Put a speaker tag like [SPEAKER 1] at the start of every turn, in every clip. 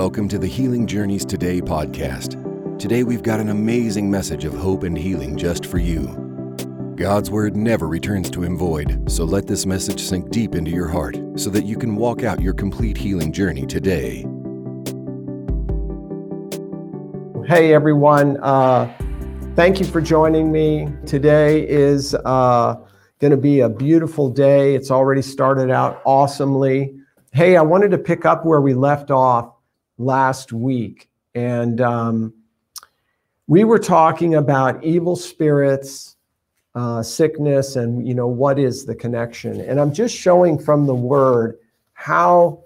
[SPEAKER 1] Welcome to the Healing Journeys Today podcast. Today we've got an amazing message of hope and healing just for you. God's word never returns to him void, so let this message sink deep into your heart so that you can walk out your complete healing journey today.
[SPEAKER 2] Hey everyone, uh, thank you for joining me. Today is uh, going to be a beautiful day. It's already started out awesomely. Hey, I wanted to pick up where we left off last week. And um, we were talking about evil spirits, uh, sickness, and, you know, what is the connection. And I'm just showing from the word how.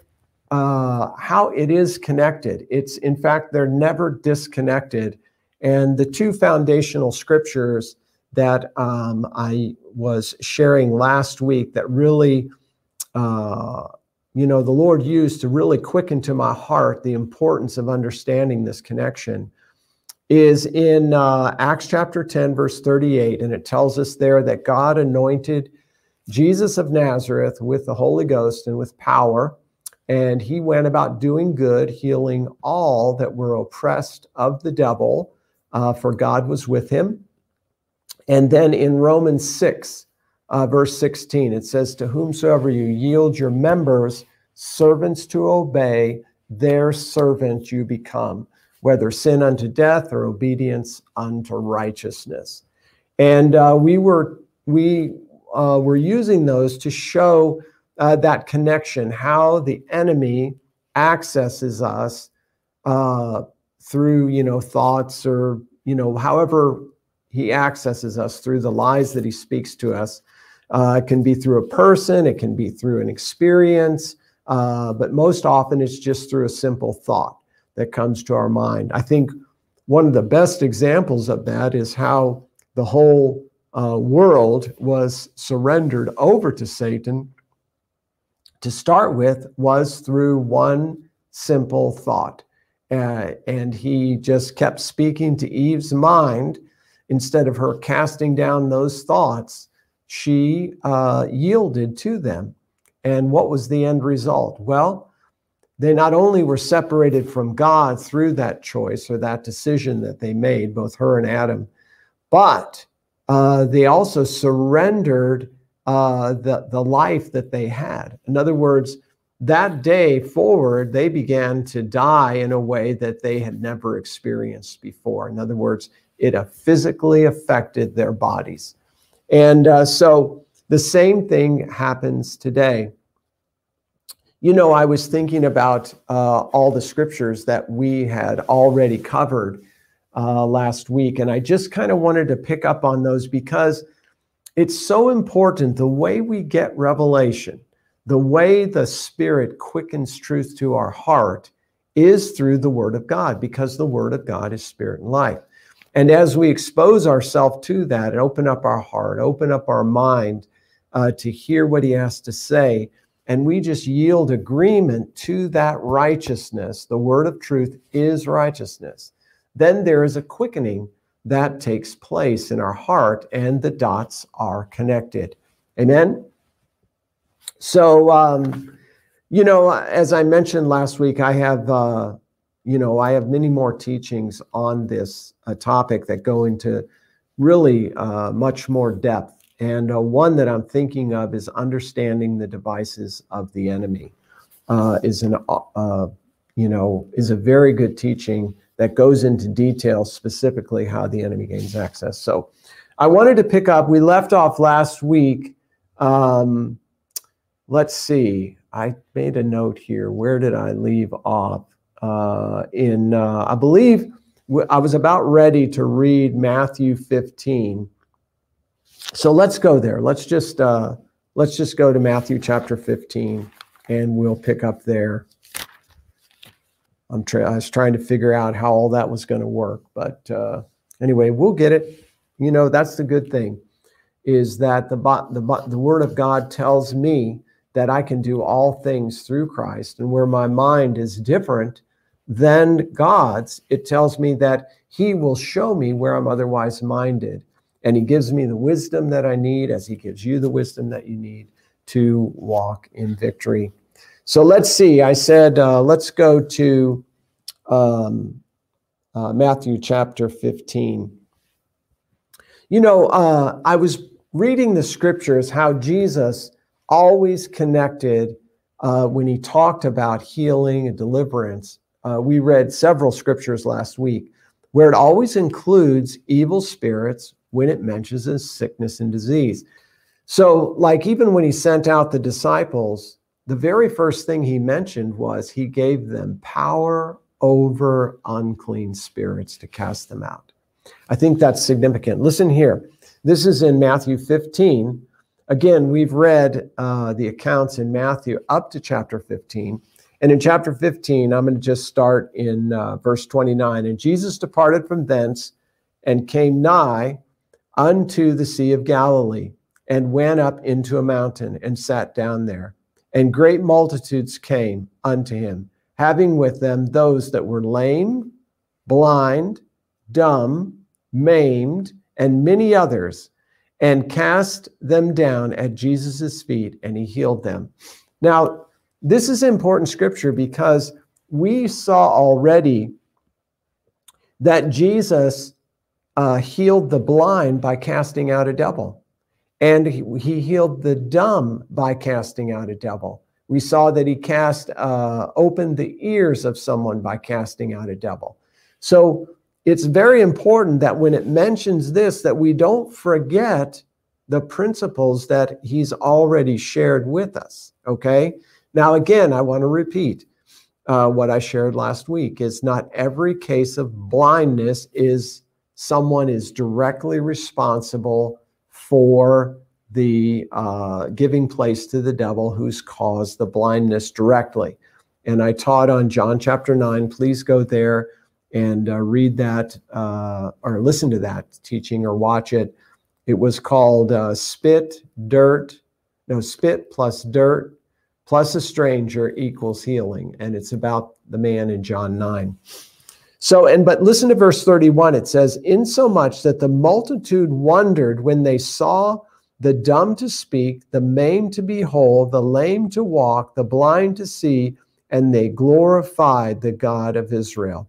[SPEAKER 2] Uh, how it is connected. It's in fact, they're never disconnected. And the two foundational scriptures that um, I was sharing last week that really uh, you know, the Lord used to really quicken to my heart the importance of understanding this connection is in uh, Acts chapter 10, verse 38. And it tells us there that God anointed Jesus of Nazareth with the Holy Ghost and with power. And he went about doing good, healing all that were oppressed of the devil, uh, for God was with him. And then in Romans 6, uh, verse 16. It says, To whomsoever you yield your members, servants to obey, their servant you become, whether sin unto death or obedience unto righteousness. And uh, we were we uh, were using those to show uh, that connection, how the enemy accesses us uh, through you know thoughts or you know however he accesses us through the lies that he speaks to us uh, it can be through a person, it can be through an experience, uh, but most often it's just through a simple thought that comes to our mind. I think one of the best examples of that is how the whole uh, world was surrendered over to Satan to start with was through one simple thought. Uh, and he just kept speaking to Eve's mind instead of her casting down those thoughts she uh, yielded to them. And what was the end result? Well, they not only were separated from God through that choice or that decision that they made, both her and Adam, but uh, they also surrendered uh, the, the life that they had. In other words, that day forward, they began to die in a way that they had never experienced before. In other words, it physically affected their bodies. And uh, so the same thing happens today. You know, I was thinking about uh, all the scriptures that we had already covered uh, last week, and I just kind of wanted to pick up on those because it's so important the way we get revelation, the way the Spirit quickens truth to our heart is through the Word of God, because the Word of God is Spirit and life. And as we expose ourselves to that and open up our heart, open up our mind uh, to hear what he has to say, and we just yield agreement to that righteousness, the word of truth is righteousness, then there is a quickening that takes place in our heart and the dots are connected. Amen? So, um, you know, as I mentioned last week, I have. Uh, you know, I have many more teachings on this uh, topic that go into really uh, much more depth. And uh, one that I'm thinking of is understanding the devices of the enemy. Uh, is an uh, you know is a very good teaching that goes into detail specifically how the enemy gains access. So, I wanted to pick up. We left off last week. Um, let's see. I made a note here. Where did I leave off? Uh, in, uh, I believe, I was about ready to read Matthew 15. So let's go there. Let's just uh, let's just go to Matthew chapter 15, and we'll pick up there. I'm tra- I was trying to figure out how all that was going to work, but uh, anyway, we'll get it. You know, that's the good thing, is that the the the Word of God tells me that I can do all things through Christ, and where my mind is different than God's, it tells me that He will show me where I'm otherwise minded. And He gives me the wisdom that I need, as He gives you the wisdom that you need to walk in victory. So let's see. I said, uh, let's go to um, uh, Matthew chapter 15. You know, uh, I was reading the scriptures how Jesus always connected uh, when he talked about healing and deliverance. Uh, we read several scriptures last week where it always includes evil spirits when it mentions sickness and disease. So, like, even when he sent out the disciples, the very first thing he mentioned was he gave them power over unclean spirits to cast them out. I think that's significant. Listen here. This is in Matthew 15. Again, we've read uh, the accounts in Matthew up to chapter 15. And in chapter 15, I'm going to just start in uh, verse 29. And Jesus departed from thence and came nigh unto the Sea of Galilee and went up into a mountain and sat down there. And great multitudes came unto him, having with them those that were lame, blind, dumb, maimed, and many others, and cast them down at Jesus' feet, and he healed them. Now, this is important scripture because we saw already that Jesus uh, healed the blind by casting out a devil, and he, he, healed the dumb by casting out a devil. We saw that he cast uh, opened the ears of someone by casting out a devil. So it's very important that when it mentions this, that we don't forget the principles that he's already shared with us. Okay. Now, again, I want to repeat uh, what I shared last week is not every case of blindness is someone is directly responsible for the uh, giving place to the devil who's caused the blindness directly. And I taught on John chapter 9. Please go there and uh, read that uh, or listen to that teaching or watch it. It was called uh, Spit, Dirt, no, Spit plus Dirt plus a stranger equals healing. And it's about the man in John 9. So, and but listen to verse 31. It says, Insomuch that the multitude wondered when they saw the dumb to speak, the maimed to behold, the lame to walk, the blind to see, and they glorified the God of Israel.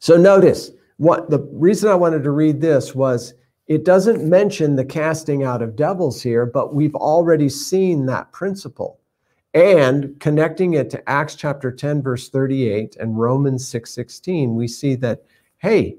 [SPEAKER 2] So notice what the reason I wanted to read this was it doesn't mention the casting out of devils here, but we've already seen that principle. And connecting it to Acts chapter 10, verse 38 and Romans 6 16, we see that, hey,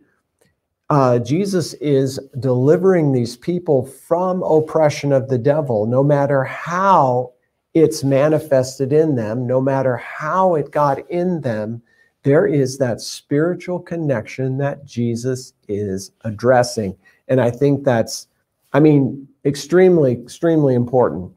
[SPEAKER 2] uh, Jesus is delivering these people from oppression of the devil, no matter how it's manifested in them, no matter how it got in them, there is that spiritual connection that Jesus is addressing. And I think that's, I mean, extremely, extremely important.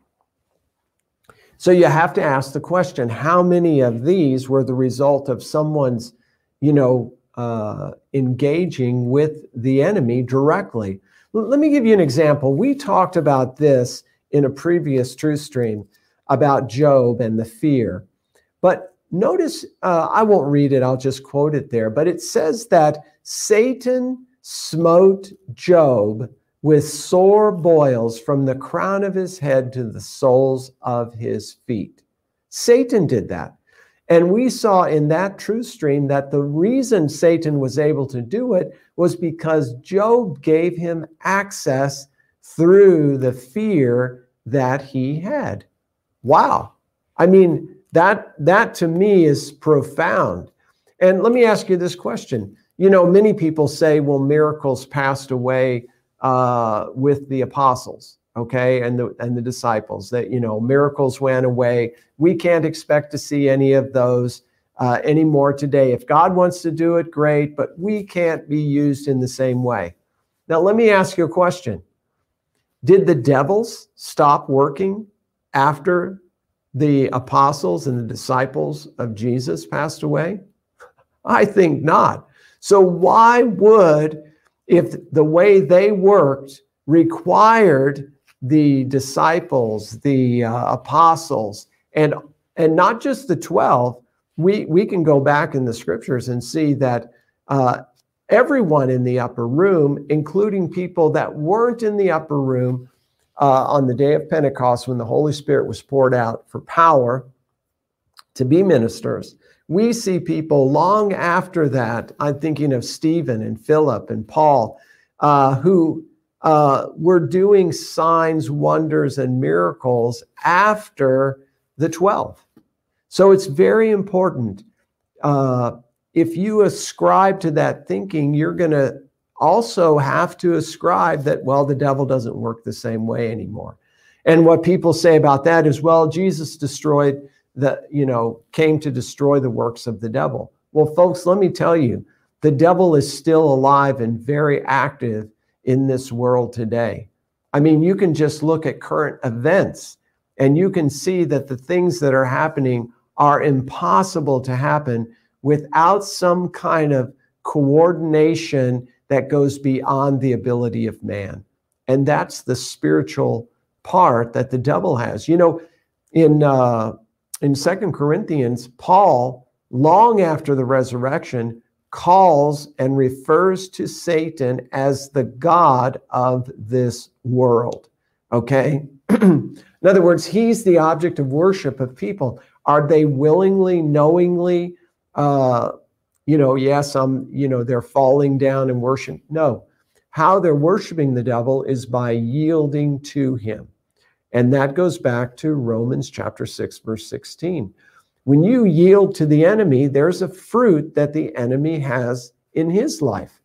[SPEAKER 2] So you have to ask the question how many of these were the result of someone's, you know, uh, engaging with the enemy directly? Let me give you an example. We talked about this in a previous truth stream about Job and the fear. But notice, uh, I won't read it, I'll just quote it there. But it says that Satan smote Job with sore boils from the crown of his head to the soles of his feet. Satan did that. And we saw in that truth stream that the reason Satan was able to do it was because Job gave him access through the fear that he had. Wow. I mean, that that to me is profound. And let me ask you this question you know, many people say, well, miracles passed away uh, with the apostles, okay, and the and the disciples. That you know, miracles went away. We can't expect to see any of those uh, anymore today. If God wants to do it, great, but we can't be used in the same way. Now, let me ask you a question: Did the devils stop working after the apostles and the disciples of Jesus passed away? I think not. So, why would, if the way they worked required the disciples, the uh, apostles, and and not just the 12, we, we can go back in the scriptures and see that uh, everyone in the upper room, including people that weren't in the upper room uh, on the day of Pentecost when the Holy Spirit was poured out for power to be ministers, We see people long after that. I'm thinking of Stephen and Philip and Paul, uh, who uh, were doing signs, wonders, and miracles after the 12. So it's very important. Uh, if you ascribe to that thinking, you're going to also have to ascribe that, well, the devil doesn't work the same way anymore. And what people say about that is, well, Jesus destroyed the, you know, came to destroy the works of the devil. Well, folks, let me tell you, the devil is still alive and very active in this world today. I mean, you can just look at current events and you can see that the things that are happening are impossible to happen without some kind of coordination that goes beyond the ability of man. And that's the spiritual part that the devil has. You know, in uh, in Second Corinthians, Paul, long after the resurrection, calls and refers to Satan as the God of this world. Okay? In other words, he's the object of worship of people. Are they willingly, knowingly, uh, you know, yes, I'm, you know, they're falling down and worship? No. How they're worshiping the devil is by yielding to him. And that goes back to Romans chapter 6, verse 16. When you yield to the enemy, there's a fruit that the enemy has in his life,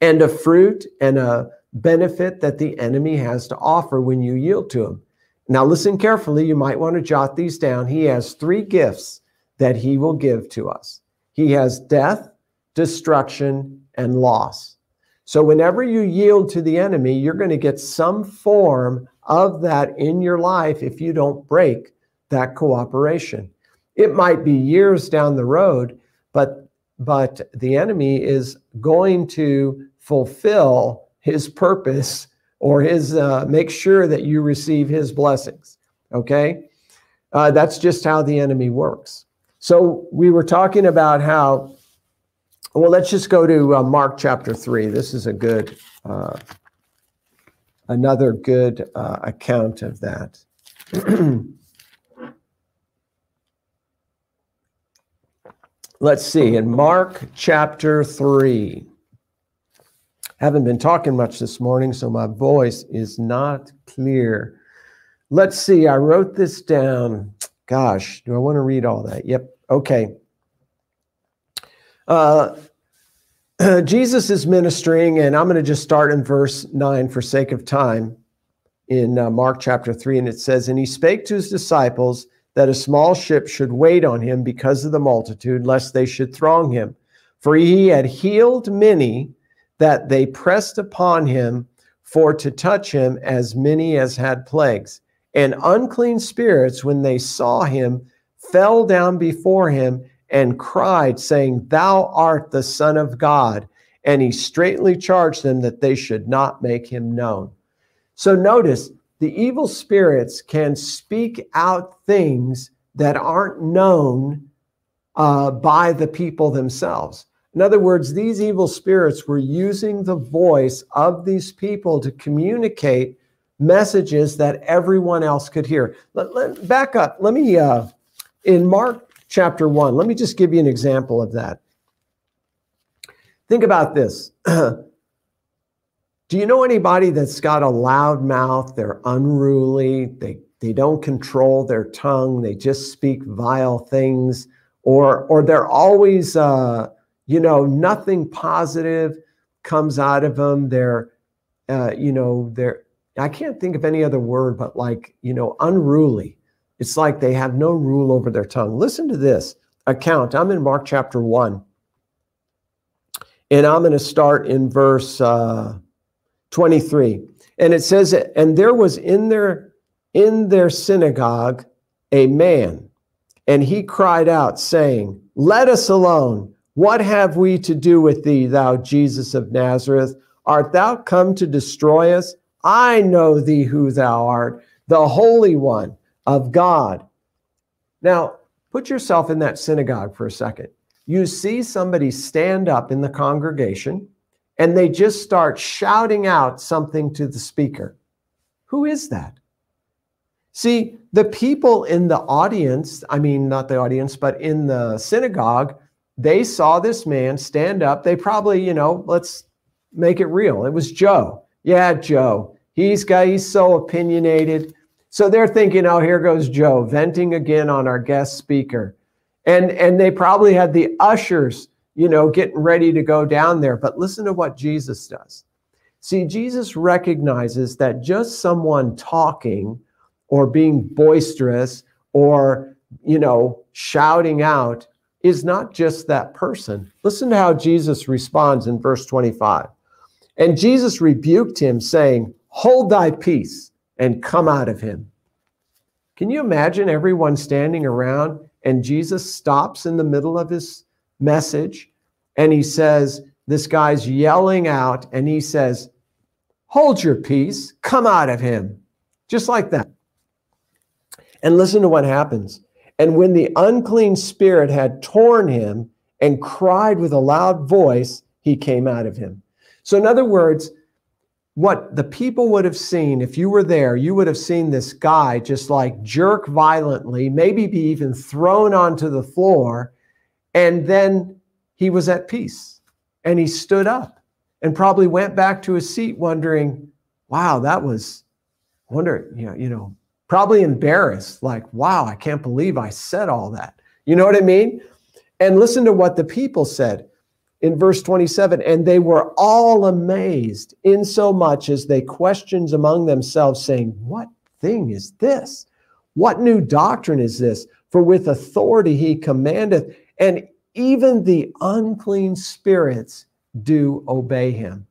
[SPEAKER 2] and a fruit and a benefit that the enemy has to offer when you yield to him. Now, listen carefully. You might want to jot these down. He has three gifts that he will give to us he has death, destruction, and loss. So, whenever you yield to the enemy, you're going to get some form of that in your life if you don't break that cooperation. It might be years down the road, but but the enemy is going to fulfill his purpose or his uh, make sure that you receive his blessings. Okay, uh, that's just how the enemy works. So we were talking about how. Well, let's just go to uh, Mark chapter three. This is a good, uh, another good uh, account of that. Let's see, in Mark chapter 3. Haven't been talking much this morning, so my voice is not clear. Let's see, I wrote this down. Gosh, do I want to read all that? Yep, okay. Uh, Jesus is ministering, and I'm going to just start in verse 9 for sake of time in uh, Mark chapter 3. And it says, And he spake to his disciples that a small ship should wait on him because of the multitude, lest they should throng him. For he had healed many that they pressed upon him for to touch him as many as had plagues. And unclean spirits, when they saw him, fell down before him and cried, saying, Thou art the Son of God. And he straightly charged them that they should not make him known. So notice the evil spirits can speak out things that aren't known uh, by the people themselves. In other words, these evil spirits were using the voice of these people to communicate messages that everyone else could hear. Let, let, back up. Let me, uh, in Mark chapter 1, let me just give you an example of that. Think about this. Do you know anybody that's got a loud mouth? They're unruly. They they don't control their tongue. They just speak vile things, or or they're always, uh, you know, nothing positive comes out of them. They're, uh, you know, they're. I can't think of any other word, but like you know, unruly. It's like they have no rule over their tongue. Listen to this account. I'm in Mark chapter one, and I'm going to start in verse. Uh, 23. And it says, and there was in their in their synagogue a man, and he cried out, saying, Let us alone. What have we to do with thee, thou Jesus of Nazareth? Art thou come to destroy us? I know thee who thou art, the Holy One of God. Now, put yourself in that synagogue for a second. You see somebody stand up in the congregation and they just start shouting out something to the speaker. Who is that? See, the people in the audience, I mean, not the audience, but in the synagogue, they saw this man stand up. They probably, you know, let's make it real. It was Joe. Yeah, Joe. He's got, he's so opinionated. So they're thinking, oh, here goes Joe venting again on our guest speaker. And, and they probably had the ushers, you know, getting ready to go down there. But listen to what Jesus does. See, Jesus recognizes that just someone talking or being boisterous or, you know, shouting out is not just that person. Listen to how Jesus responds in verse 25. And Jesus rebuked him, saying, Hold thy peace and come out of him. Can you imagine everyone standing around and Jesus stops in the middle of his message and he says, This guy's yelling out and he says, Hold your peace, come out of him. Just like that. And listen to what happens. And when the unclean spirit had torn him and cried with a loud voice, he came out of him. So, in other words, what the people would have seen if you were there, you would have seen this guy just like jerk violently, maybe be even thrown onto the floor. And then he was at peace and he stood up and probably went back to his seat wondering, wow, that was, I wonder, you know, you know, probably embarrassed, like, wow, I can't believe I said all that. You know what I mean? And listen to what the people said in verse 27 and they were all amazed insomuch as they questioned among themselves, saying, What thing is this? What new doctrine is this? For with authority he commandeth, and even the unclean spirits do obey him.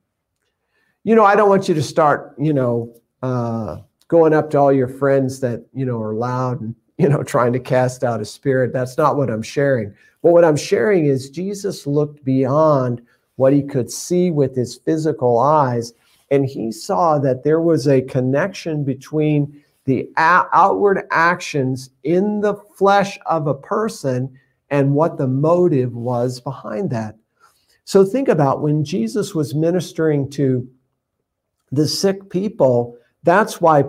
[SPEAKER 2] You know, I don't want you to start, you know, uh, going up to all your friends that you know are loud and you know trying to cast out a spirit. That's not what i'm sharing. But what i'm sharing is jesus looked beyond what he could see with his physical eyes and he saw that there was a connection between the outward actions in the flesh of a person and what the motive was behind that. So think about when jesus was ministering to the sick people that's why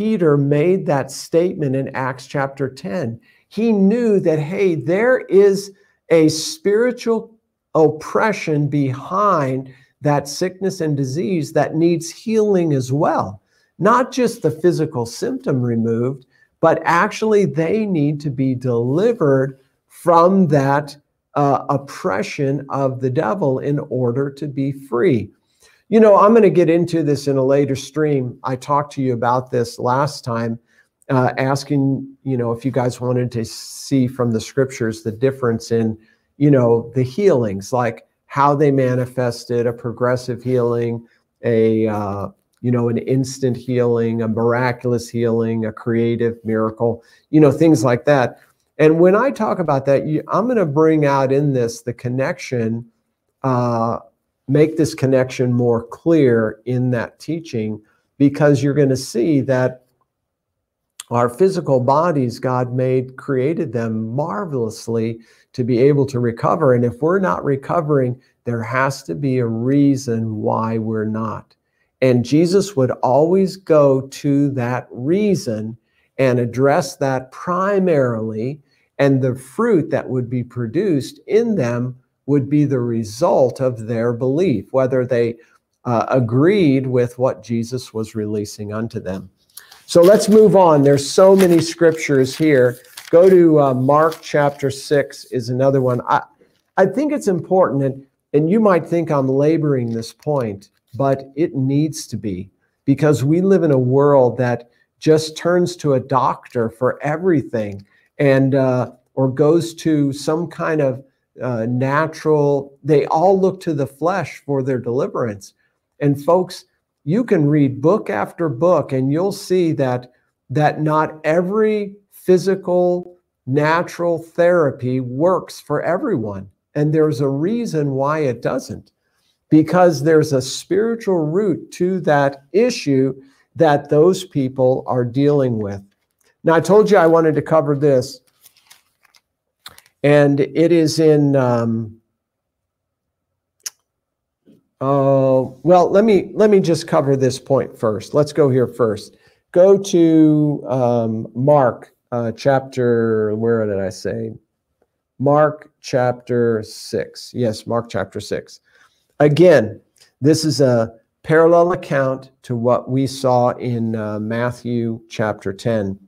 [SPEAKER 2] Peter made that statement in Acts chapter 10. He knew that, hey, there is a spiritual oppression behind that sickness and disease that needs healing as well. Not just the physical symptom removed, but actually they need to be delivered from that uh, oppression of the devil in order to be free. You know, I'm going to get into this in a later stream. I talked to you about this last time, uh, asking, you know, if you guys wanted to see from the scriptures the difference in, you know, the healings, like how they manifested a progressive healing, a, uh, you know, an instant healing, a miraculous healing, a creative miracle, you know, things like that. And when I talk about that, you, I'm going to bring out in this the connection uh, make this connection more clear in that teaching because you're going to see that our physical bodies, God made, created them marvelously to be able to recover. And if we're not recovering, there has to be a reason why we're not. And Jesus would always go to that reason and address that primarily, and the fruit that would be produced in them would be the result of their belief, whether they uh, agreed with what Jesus was releasing unto them. So let's move on. There's so many scriptures here. Go to uh, Mark chapter 6 is another one. I, I think it's important, and, and you might think I'm laboring this point, but it needs to be because we live in a world that just turns to a doctor for everything and uh, or goes to some kind of uh, natural, they all look to the flesh for their deliverance. And folks, you can read book after book and you'll see that that not every physical natural therapy works for everyone. And there's a reason why it doesn't. Because there's a spiritual root to that issue that those people are dealing with. Now, I told you I wanted to cover this and it is in. Um, uh, well, let me let me just cover this point first. Let's go here first. go to um, Mark uh, chapter, where did I say? Mark chapter 6. Yes, Mark chapter 6. Again, this is a parallel account to what we saw in uh, Matthew chapter 10.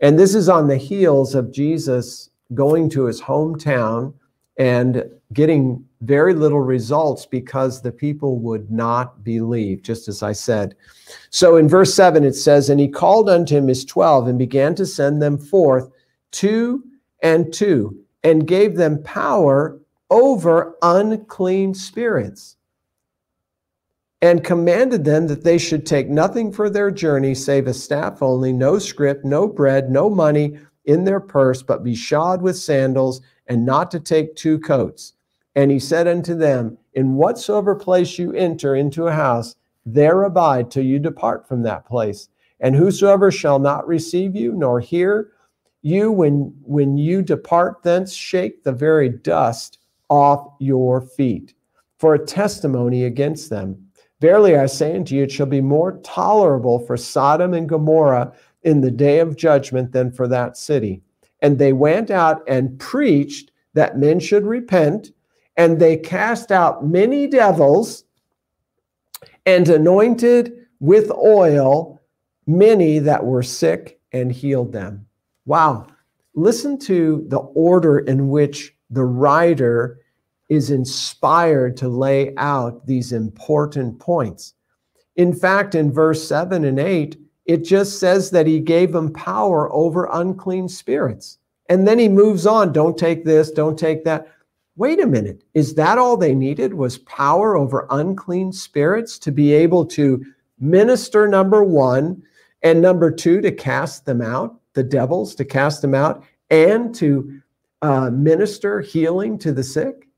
[SPEAKER 2] And this is on the heels of Jesus going to his hometown and getting very little results because the people would not believe, just as I said. So in verse 7, it says, And he called unto him his twelve and began to send them forth two and two, and gave them power over unclean spirits, and commanded them that they should take nothing for their journey save a staff only, no scrip, no bread, no money in their purse, but be shod with sandals, and not to take two coats. And he said unto them, In whatsoever place you enter into a house, there abide till you depart from that place. And whosoever shall not receive you, nor hear you when, when you depart thence, shake the very dust off your feet for a testimony against them. Verily I say unto you, it shall be more tolerable for Sodom and Gomorrah in the day of judgment than for that city. And they went out and preached that men should repent, and they cast out many devils and anointed with oil many that were sick and healed them. Wow. Listen to the order in which the writer is inspired to lay out these important points. In fact, in verse 7 and 8, it just says that he gave them power over unclean spirits. And then he moves on. Don't take this, don't take that. Wait a minute. Is that all they needed was power over unclean spirits to be able to minister, number one, and number two, to cast them out, the devils, to cast them out, and to uh, minister healing to the sick?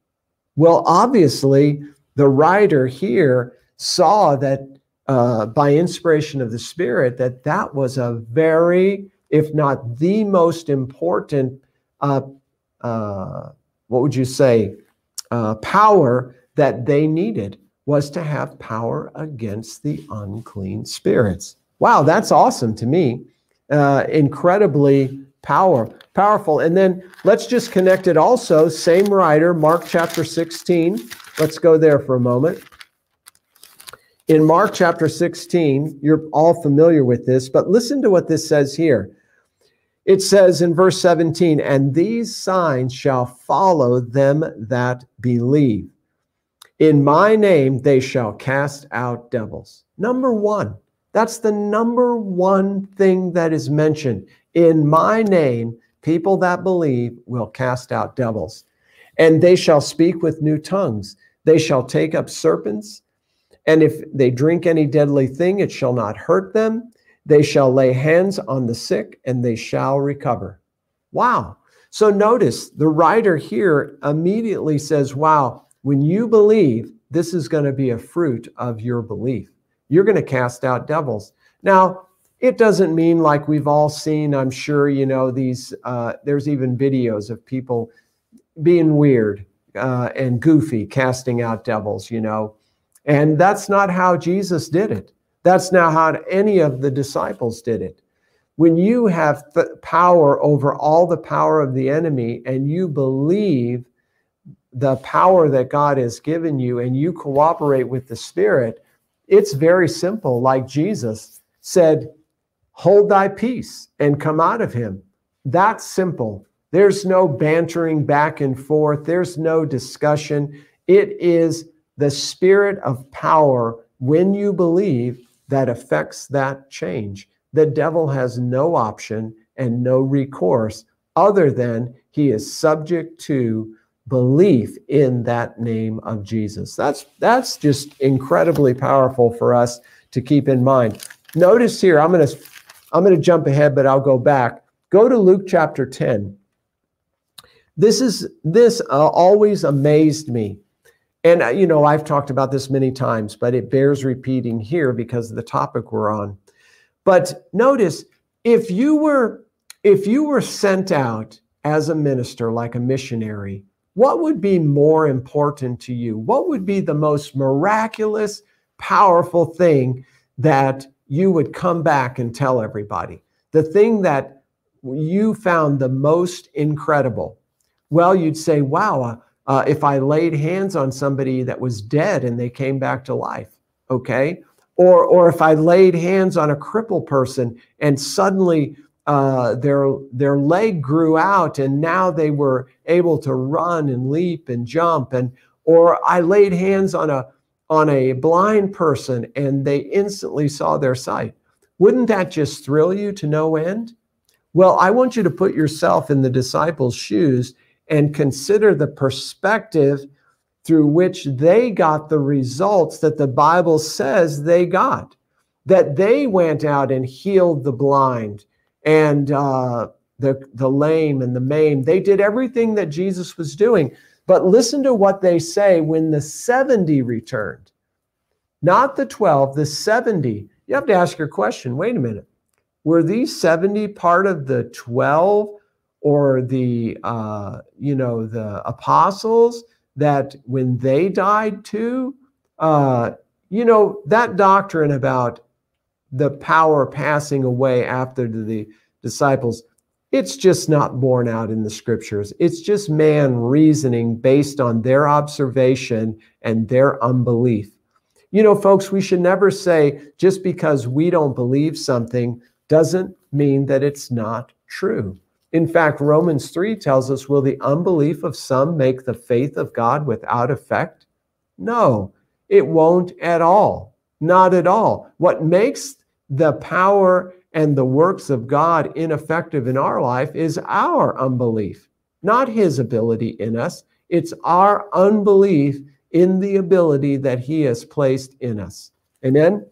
[SPEAKER 2] Well, obviously, the writer here saw that uh, by inspiration of the Spirit that that was a very, if not the most important, uh, uh, what would you say, uh, power that they needed was to have power against the unclean spirits. Wow, that's awesome to me. Uh, incredibly power, powerful. And then let's just connect it also. Same writer, Mark chapter 16. Let's go there for a moment. In Mark chapter 16, you're all familiar with this, but listen to what this says here. It says in verse 17, and these signs shall follow them that believe. In my name they shall cast out devils. Number one, that's the number one thing that is mentioned. In my name, people that believe will cast out devils. And they shall speak with new tongues. They shall take up serpents and if they drink any deadly thing, it shall not hurt them. They shall lay hands on the sick and they shall recover. Wow. So notice the writer here immediately says, Wow, when you believe, this is going to be a fruit of your belief. You're going to cast out devils. Now, it doesn't mean like we've all seen, I'm sure, you know, these, uh, there's even videos of people being weird uh, and goofy, casting out devils, you know. And that's not how Jesus did it. That's not how any of the disciples did it. When you have power over all the power of the enemy and you believe the power that God has given you and you cooperate with the Spirit, it's very simple. Like Jesus said, hold thy peace and come out of him. That's simple. There's no bantering back and forth, there's no discussion. It is the spirit of power when you believe that affects that change. The devil has no option and no recourse other than he is subject to belief in that name of Jesus. That's that's just incredibly powerful for us to keep in mind. Notice here, I'm going to I'm going to jump ahead but I'll go back. Go to Luke chapter 10. This is this uh, always amazed me and, uh, you know, I've talked about this many times, but it bears repeating here because of the topic we're on. But notice if you were if you were sent out as a minister like a missionary, what would be more important to you? What would be the most miraculous, powerful thing that you would come back and tell everybody? The thing that you found the most incredible? Well, you'd say, wow, uh, uh, if I laid hands on somebody that was dead and they came back to life, okay? Or, or if I laid hands on a crippled person and suddenly uh, their, their leg grew out and now they were able to run and leap and jump. And, or I laid hands on a, on a blind person and they instantly saw their sight. Wouldn't that just thrill you to no end? Well, I want you to put yourself in the disciples' shoes and consider the perspective through which they got the results that the Bible says they got. That they went out and healed the blind and uh, the, the lame and the maimed. They did everything that Jesus was doing. But listen to what they say when the 70 returned. Not the 12, the 70. You have to ask your question wait a minute. Were these 70 part of the 12 or the uh, you know the apostles that when they died too uh, you know that doctrine about the power passing away after the disciples it's just not borne out in the scriptures. It's just man reasoning based on their observation and their unbelief. You know folks we should never say just because we don't believe something doesn't mean that it's not true in fact, Romans 3 tells us Will the unbelief of some make the faith of God without effect? No, it won't at all. Not at all. What makes the power and the works of God ineffective in our life is our unbelief, not His ability in us. It's our unbelief in the ability that He has placed in us. Amen?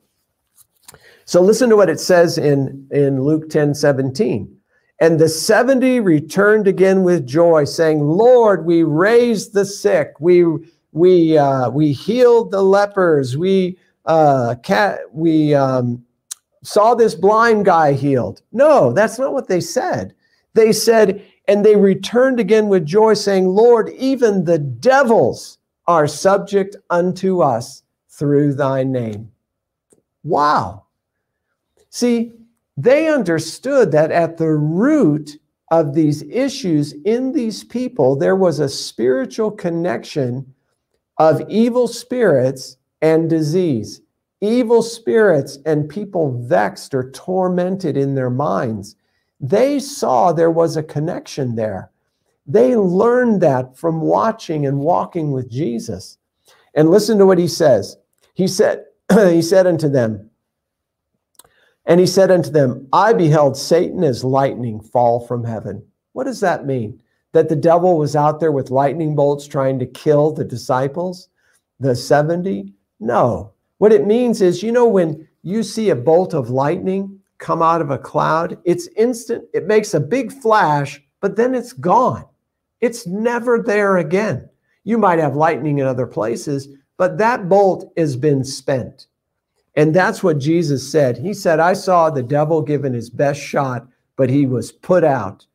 [SPEAKER 2] So listen to what it says in, in Luke 10 17. And the 70 returned again with joy, saying, Lord, we raised the sick, we, we, uh, we healed the lepers, we, uh, cat, we um, saw this blind guy healed. No, that's not what they said. They said, and they returned again with joy, saying, Lord, even the devils are subject unto us through thy name. Wow. See, they understood that at the root of these issues in these people, there was a spiritual connection of evil spirits and disease. Evil spirits and people vexed or tormented in their minds. They saw there was a connection there. They learned that from watching and walking with Jesus. And listen to what he says. He said, he said unto them, and he said unto them, I beheld Satan as lightning fall from heaven. What does that mean? That the devil was out there with lightning bolts trying to kill the disciples, the 70? No. What it means is, you know, when you see a bolt of lightning come out of a cloud, it's instant, it makes a big flash, but then it's gone. It's never there again. You might have lightning in other places, but that bolt has been spent. And that's what Jesus said. He said, I saw the devil given his best shot, but he was put out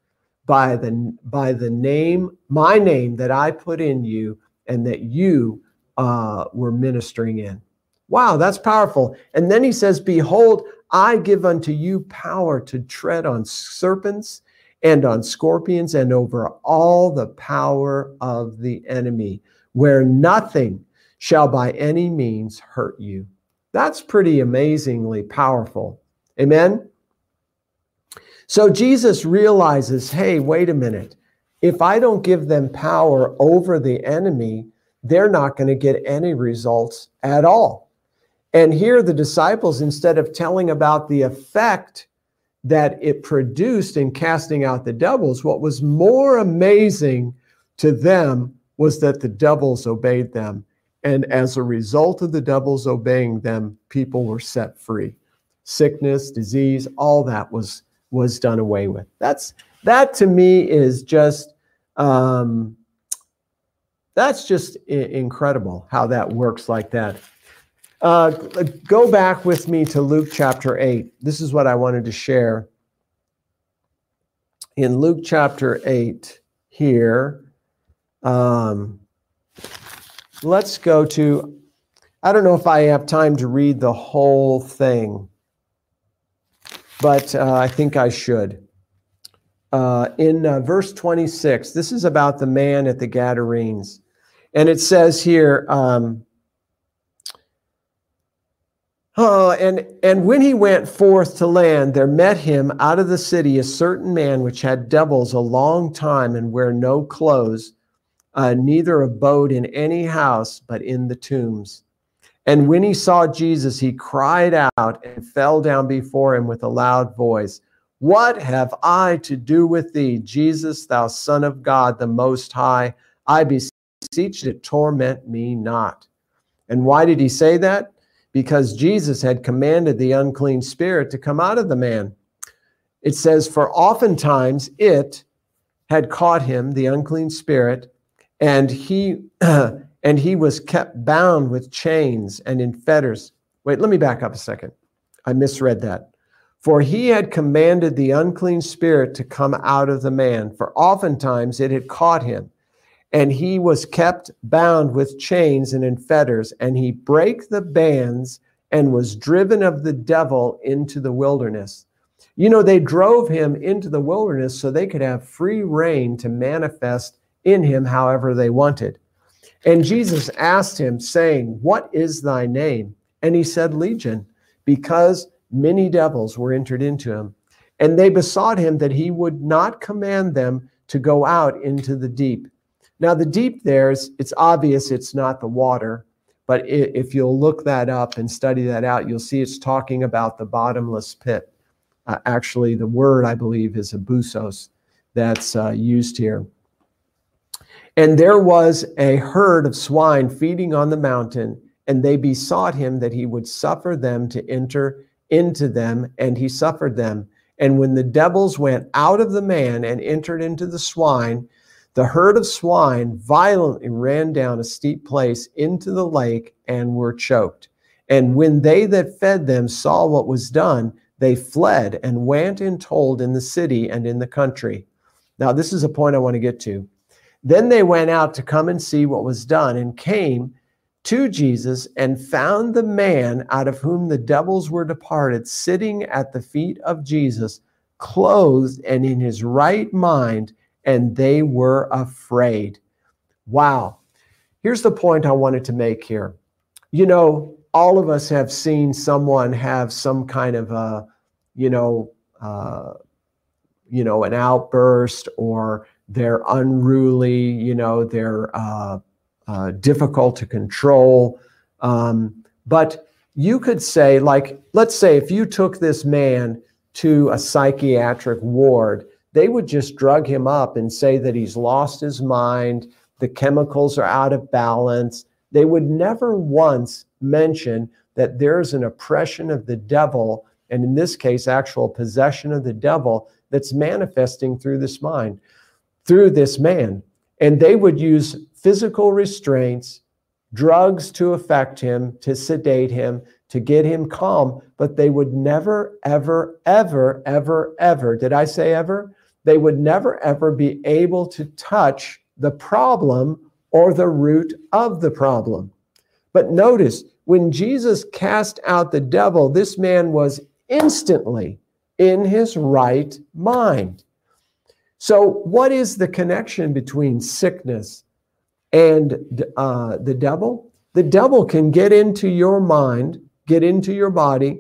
[SPEAKER 2] by the, by the name, my name that I put in you and that you uh, were ministering in. Wow, that's powerful. And then he says, Behold, I give unto you power to tread on serpents and on scorpions and over all the power of the enemy, where nothing shall by any means hurt you. That's pretty amazingly powerful. Amen? So Jesus realizes hey, wait a minute. If I don't give them power over the enemy, they're not going to get any results at all. And here, the disciples, instead of telling about the effect that it produced in casting out the devils, what was more amazing to them was that the devils obeyed them and as a result of the devils obeying them, people were set free. Sickness, disease, all that was was done away with. That's that to me is just um, that's just incredible how that works like that. Uh, go back with me to Luke chapter 8. This is what I wanted to share. In Luke chapter 8, here, um, let's go to, I don't know if I have time to read the whole thing. but uh, I think I should. Uh, in uh, verse 26, this is about the man at the Gadarenes. And it says here, um, Oh, and, and when he went forth to land, there met him out of the city a certain man which had devils a long time and wear no clothes, uh, neither abode in any house, but in the tombs. And when he saw Jesus, he cried out and fell down before him with a loud voice. What have I to do with thee, Jesus, thou Son of God, the Most High? I beseech thee, torment me not. And why did he say that? because Jesus had commanded the unclean spirit to come out of the man. It says, For oftentimes it had caught him, the unclean spirit, and he and he was kept bound with chains and in fetters. Wait, let me back up a second. I misread that. For he had commanded the unclean spirit to come out of the man, for oftentimes it had caught him and he was kept bound with chains and in fetters, and he brake the bands and was driven of the devil into the wilderness. You know, they drove him into the wilderness so they could have free reign to manifest in him however they wanted. And Jesus asked him, saying, What is thy name? And he said, Legion, because many devils were entered into him. And they besought him that he would not command them to go out into the deep. Now, the deep there is, it's obvious it's not the water, but if you'll look that up and study that out, you'll see it's talking about the bottomless pit. Uh, actually, the word I believe is abusos that's uh, used here. And there was a herd of swine feeding on the mountain, and they besought him that he would suffer them to enter into them, and he suffered them. And when the devils went out of the man and entered into the swine, the herd of swine violently ran down a steep place into the lake and were choked. And when they that fed them saw what was done, they fled and went and told in the city and in the country. Now, this is a point I want to get to. Then they went out to come and see what was done and came to Jesus and found the man out of whom the devils were departed sitting at the feet of Jesus, clothed and in his right mind and they were afraid. Wow. Here's the point I wanted to make here. You know, all of us have seen someone have some kind of a, you know, uh, you know, an outburst or they're unruly, you know, they're uh, uh, difficult to control. Um, but you could say, like, let's say if you took this man to a psychiatric ward they would just drug him up and say that he's lost his mind, the chemicals are out of balance. They would never once mention that there's an oppression of the devil, and in this case, actual possession of the devil that's manifesting through this mind, through this man. And they would use physical restraints, drugs to affect him, to sedate him, to get him calm, but they would never, ever, ever, ever, ever, did I say ever? they would never ever be able to touch the problem or the root of the problem. But notice, when Jesus cast out the devil, this man was instantly in his right mind. So, what is the connection between sickness and uh, the devil? The devil can get into your mind, get into your body,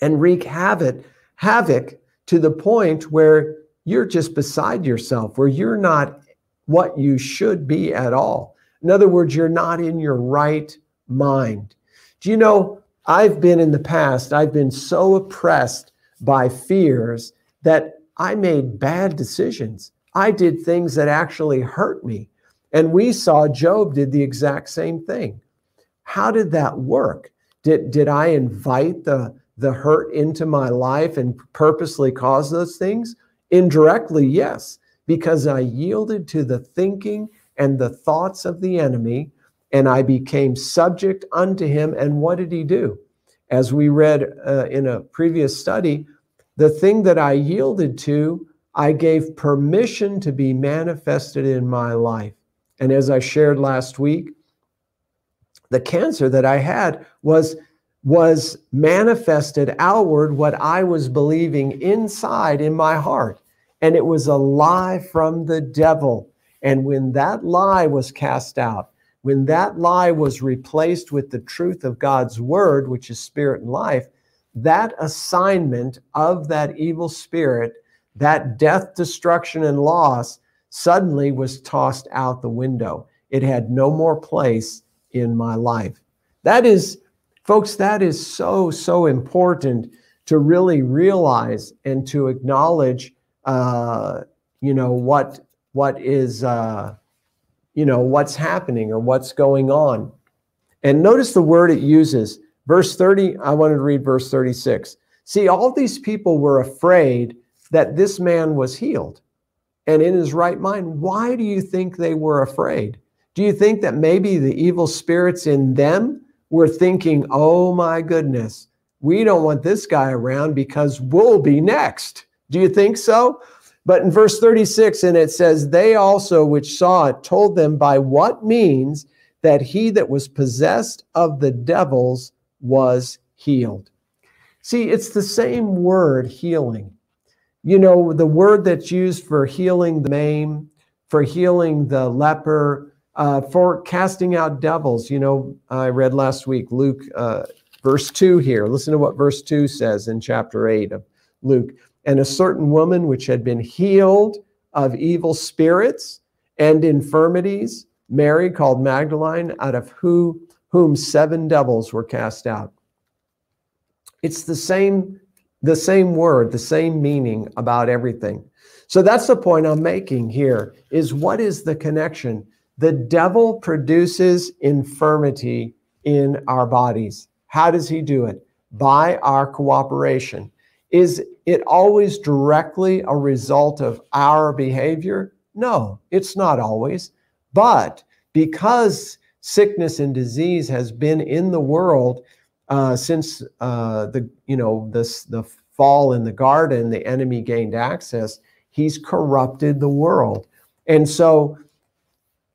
[SPEAKER 2] and wreak havoc, havoc to the point where you're just beside yourself, where you're not what you should be at all. In other words, you're not in your right mind. Do you know, I've been in the past, I've been so oppressed by fears that I made bad decisions. I did things that actually hurt me. And we saw Job did the exact same thing. How did that work? Did, did I invite the, the hurt into my life and purposely cause those things? Indirectly, yes, because I yielded to the thinking and the thoughts of the enemy, and I became subject unto him. And what did he do? As we read uh, in a previous study, the thing that I yielded to, I gave permission to be manifested in my life. And as I shared last week, the cancer that I had was was manifested outward what I was believing inside in my heart. And it was a lie from the devil. And when that lie was cast out, when that lie was replaced with the truth of God's word, which is spirit and life, that assignment of that evil spirit, that death, destruction, and loss suddenly was tossed out the window. It had no more place in my life. That is, folks, that is so, so important to really realize and to acknowledge, uh, you know, what, what is, uh, you know, what's happening or what's going on. And notice the word it uses. Verse 30, I wanted to read verse 36. See, all these people were afraid that this man was healed and in his right mind. Why do you think they were afraid? Do you think that maybe the evil spirits in them were thinking, oh my goodness, we don't want this guy around because we'll be next? Do you think so? But in verse 36, and it says, They also which saw it told them by what means that he that was possessed of the devils was healed. See, it's the same word, healing. You know, the word that's used for healing the maimed, for healing the leper, uh, for casting out devils. You know, I read last week, Luke, uh, verse 2 here. Listen to what verse 2 says in chapter 8 of Luke and a certain woman which had been healed of evil spirits and infirmities, Mary called Magdalene, out of who, whom seven devils were cast out. It's the same, the same word, the same meaning about everything. So that's the point I'm making here is what is the connection? The devil produces infirmity in our bodies. How does he do it? By our cooperation. Is it always directly a result of our behavior? No, it's not always. But because sickness and disease has been in the world uh, since uh, the you know this the fall in the garden, the enemy gained access. He's corrupted the world, and so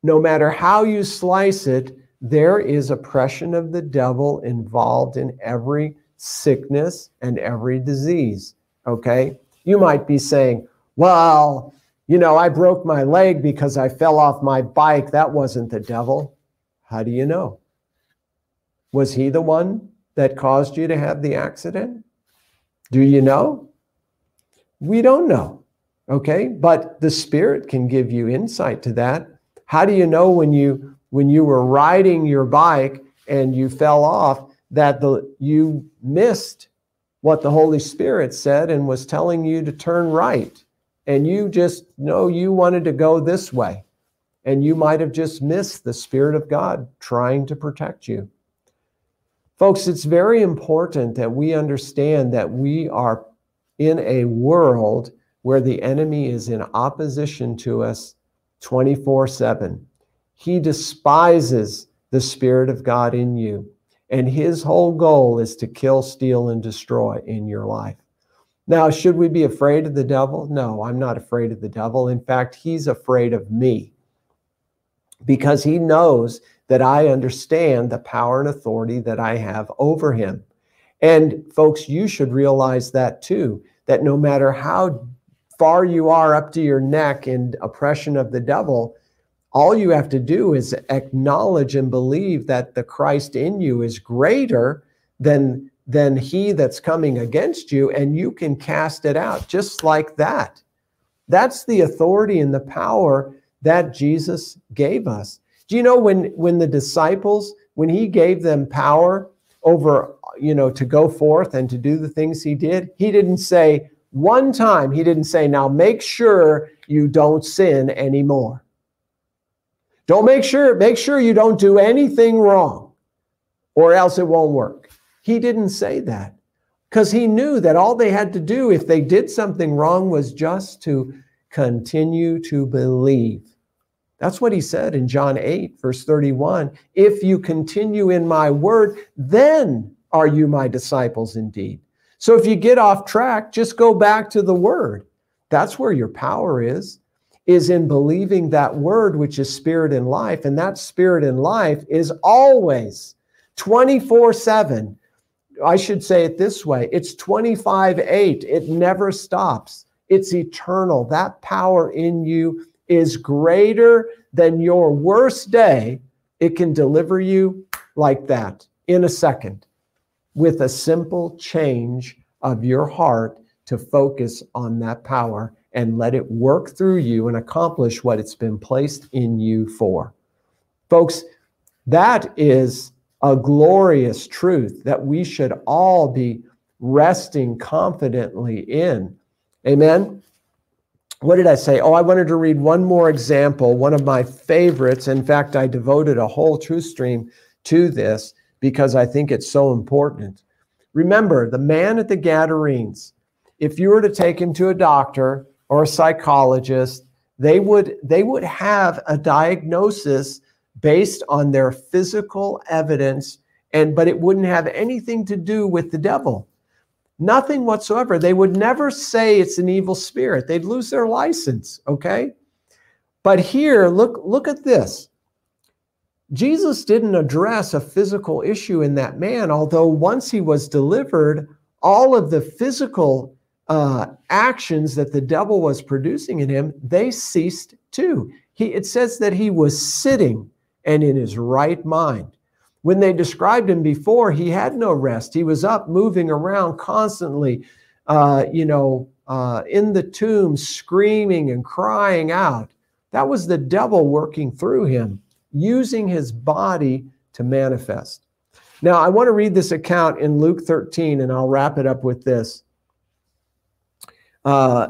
[SPEAKER 2] no matter how you slice it, there is oppression of the devil involved in every sickness, and every disease. Okay? You might be saying, well, you know, I broke my leg because I fell off my bike. That wasn't the devil. How do you know? Was he the one that caused you to have the accident? Do you know? We don't know. Okay? But the spirit can give you insight to that. How do you know when you when you were riding your bike and you fell off that the you missed what the Holy Spirit said and was telling you to turn right. And you just know you wanted to go this way. And you might have just missed the Spirit of God trying to protect you. Folks, it's very important that we understand that we are in a world where the enemy is in opposition to us 24 7. He despises the Spirit of God in you. And his whole goal is to kill, steal, and destroy in your life. Now, should we be afraid of the devil? No, I'm not afraid of the devil. In fact, he's afraid of me because he knows that I understand the power and authority that I have over him. And folks, you should realize that too, that no matter how far you are up to your neck in oppression of the devil, all you have to do is acknowledge and believe that the Christ in you is greater than than he that's coming against you and you can cast it out just like that. That's the authority and the power that Jesus gave us. Do you know when when the disciples when he gave them power over you know to go forth and to do the things he did, he didn't say one time he didn't say now make sure you don't sin anymore. Don't make sure, make sure you don't do anything wrong or else it won't work. He didn't say that because he knew that all they had to do if they did something wrong was just to continue to believe. That's what he said in John 8, verse 31. If you continue in my word, then are you my disciples indeed. So if you get off track, just go back to the word. That's where your power is is in believing that word, which is spirit and life. And that spirit and life is always 24 7 I should say it this way it's 25 8. It never stops, it's eternal. That power in you is greater than your worst day. It can deliver you like that in a second with a simple change of your heart to focus on that power and let it work through you and accomplish what it's been placed in you for. Folks, that is a glorious truth that we should all be resting confidently in. Amen. What did I say? Oh, I wanted to read one more example, one of my favorites. In fact, I devoted a whole truth stream to this because I think it's so important. Remember, the man at the Gadarenes, if you were to take him to a doctor or a psychologist, they would they would have a diagnosis based on their physical evidence and but it wouldn't have anything to do with the devil nothing whatsoever. They would never say it's an evil spirit. They'd lose their license okay? But here look look at this. Jesus didn't address a physical issue in that man although once he was delivered all of the physical uh, actions that the devil was producing in him they ceased too. He, it says that he was sitting and in his right mind. When they described him before, he had no rest. He was up, moving around constantly, uh, you know, uh, in the tomb, screaming and crying out. That was the devil working through him, using his body to manifest. Now, I want to read this account in Luke 13, and I'll wrap it up with this. Uh,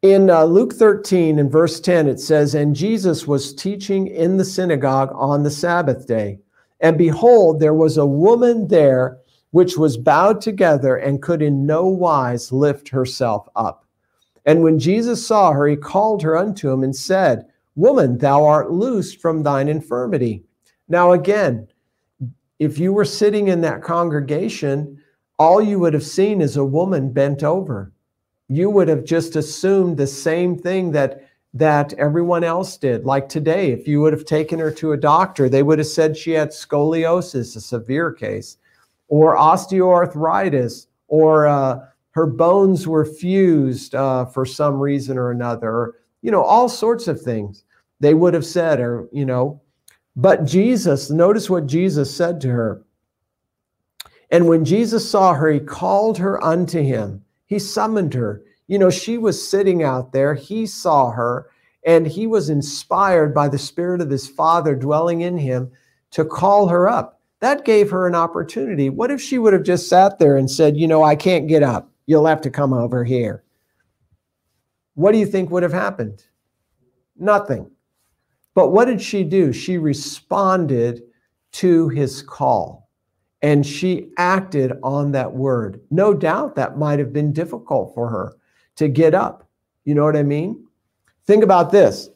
[SPEAKER 2] in uh, Luke 13 and verse 10, it says, And Jesus was teaching in the synagogue on the Sabbath day. And behold, there was a woman there which was bowed together and could in no wise lift herself up. And when Jesus saw her, he called her unto him and said, Woman, thou art loosed from thine infirmity. Now, again, if you were sitting in that congregation, all you would have seen is a woman bent over you would have just assumed the same thing that that everyone else did. Like today, if you would have taken her to a doctor, they would have said she had scoliosis, a severe case, or osteoarthritis, or uh, her bones were fused uh, for some reason or another, you know, all sorts of things they would have said, or, you know. But Jesus, notice what Jesus said to her. And when Jesus saw her, he called her unto him he summoned her. You know, she was sitting out there. He saw her, and he was inspired by the Spirit of his Father dwelling in him to call her up. That gave her an opportunity. What if she would have just sat there and said, You know, I can't get up. You'll have to come over here. What do you think would have happened? Nothing. But what did she do? She responded to his call and she acted on that word. No doubt that might have been difficult for her to get up. You know what I mean? Think about this.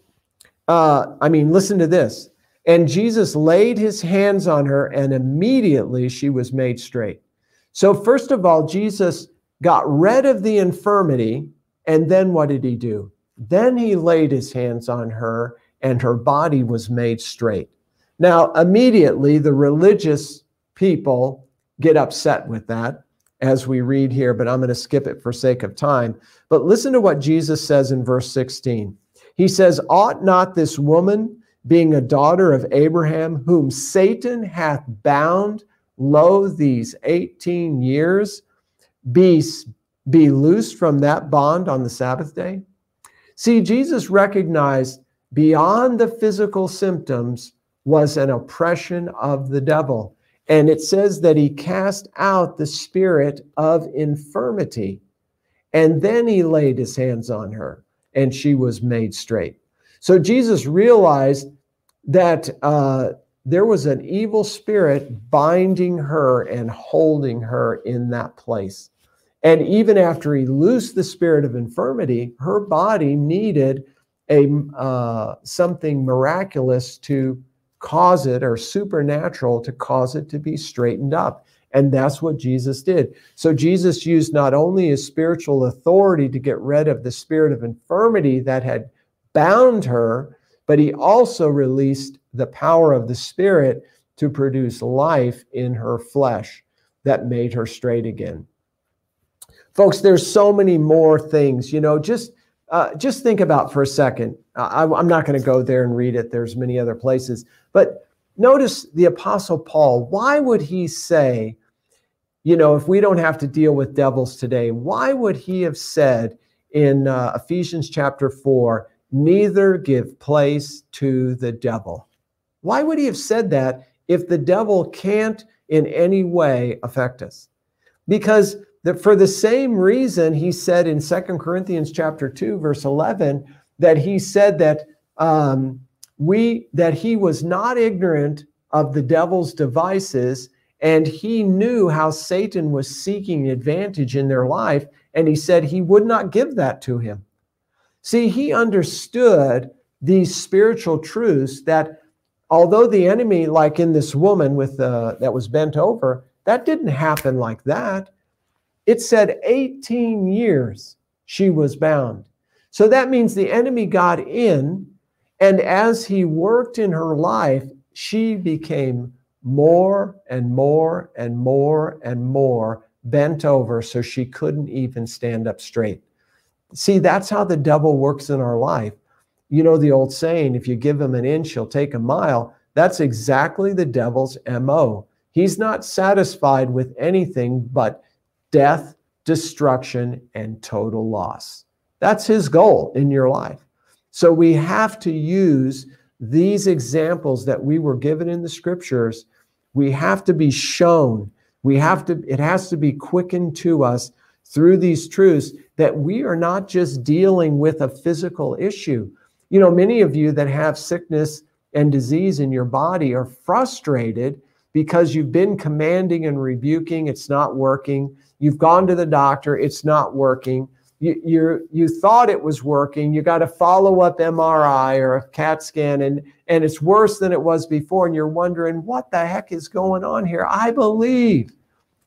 [SPEAKER 2] Uh, I mean, listen to this. And Jesus laid his hands on her, and immediately she was made straight. So, first of all, Jesus got rid of the infirmity. And then what did he do? Then he laid his hands on her, and her body was made straight. Now, immediately, the religious people get upset with that as we read here, but I'm going to skip it for sake of time. But listen to what Jesus says in verse 16. He says, Ought not this woman, being a daughter of Abraham, whom Satan hath bound, lo, these 18 years, be, be loosed from that bond on the Sabbath day? See, Jesus recognized beyond the physical symptoms was an oppression of the devil. And it says that he cast out the spirit of infirmity. And then he laid his hands on her, and she was made straight. So Jesus realized that uh, there was an evil spirit binding her and holding her in that place. And even after he loosed the spirit of infirmity, her body needed a uh, something miraculous to cause it or supernatural to cause it to be straightened up. And that's what Jesus did. So Jesus used not only his spiritual authority to get rid of the spirit of infirmity that had bound her, but he also released the power of the spirit to produce life in her flesh. that made her straight again. Folks, there's so many more things, you know, just uh, just think about for a second. I, I'm not going to go there and read it. There's many other places, but notice the apostle Paul. Why would he say, you know, if we don't have to deal with devils today, why would he have said in uh, Ephesians chapter 4, neither give place to the devil? Why would he have said that if the devil can't in any way affect us? Because that for the same reason he said in Second Corinthians chapter 2 verse 11 that he said that um, we that he was not ignorant of the devil's devices and he knew how Satan was seeking advantage in their life and he said he would not give that to him. See, he understood these spiritual truths that although the enemy like in this woman with uh, that was bent over, that didn't happen like that. It said 18 years she was bound. So that means the enemy got in, and as he worked in her life, she became more and more and more and more bent over so she couldn't even stand up straight. See, that's how the devil works in our life. You know the old saying, if you give him an inch, he'll take a mile. That's exactly the devil's MO. He's not satisfied with anything but death, destruction, and total loss. That's his goal in your life. So we have to use these examples that we were given in the scriptures. We have to be shown, we have to, it has to be quickened to us through these truths that we are not just dealing with a physical issue. You know, many of you that have sickness and disease in your body are frustrated because you've been commanding and rebuking, it's not working. You've gone to the doctor, it's not working. You, you you thought it was working. You got a follow up MRI or a CAT scan, and, and it's worse than it was before. And you're wondering, what the heck is going on here? I believe.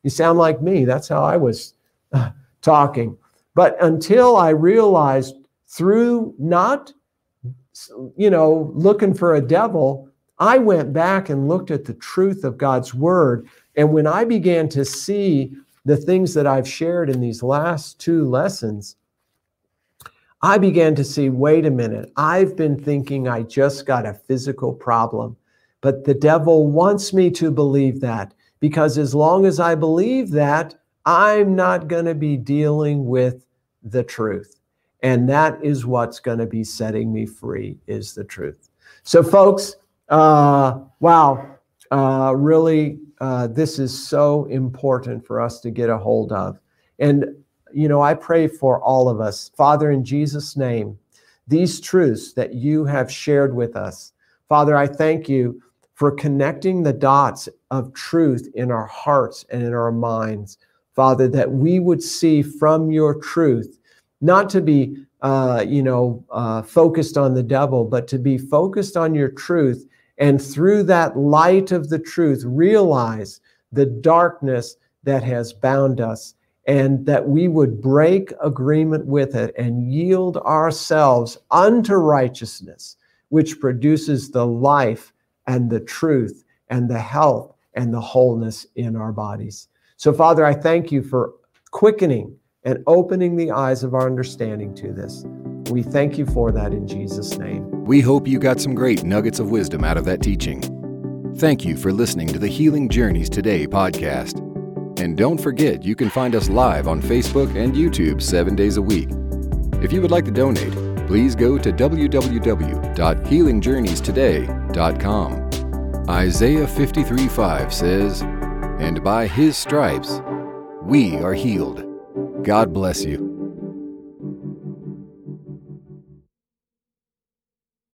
[SPEAKER 2] You sound like me. That's how I was uh, talking. But until I realized through not, you know, looking for a devil, I went back and looked at the truth of God's word. And when I began to see the things that I've shared in these last two lessons, I began to see wait a minute, I've been thinking I just got a physical problem, but the devil wants me to believe that because as long as I believe that, I'm not going to be dealing with the truth. And that is what's going to be setting me free, is the truth. So, folks, uh, wow, uh, really uh, this is so important for us to get a hold of. And, you know, I pray for all of us. Father, in Jesus' name, these truths that you have shared with us, Father, I thank you for connecting the dots of truth in our hearts and in our minds. Father, that we would see from your truth, not to be, uh, you know, uh, focused on the devil, but to be focused on your truth and through that light of the truth, realize the darkness that has bound us and that we would break agreement with it and yield ourselves unto righteousness, which produces the life and the truth and the health and the wholeness in our bodies. So, Father, I thank you for quickening and opening the eyes of our understanding to this. We thank you for that in Jesus' name.
[SPEAKER 1] We hope you got some great nuggets of wisdom out of that teaching. Thank you for listening to the Healing Journeys Today podcast. And don't forget, you can find us live on Facebook and YouTube seven days a week. If you would like to donate, please go to www.healingjourneystoday.com. Isaiah 53 5 says, And by his stripes we are healed. God bless you.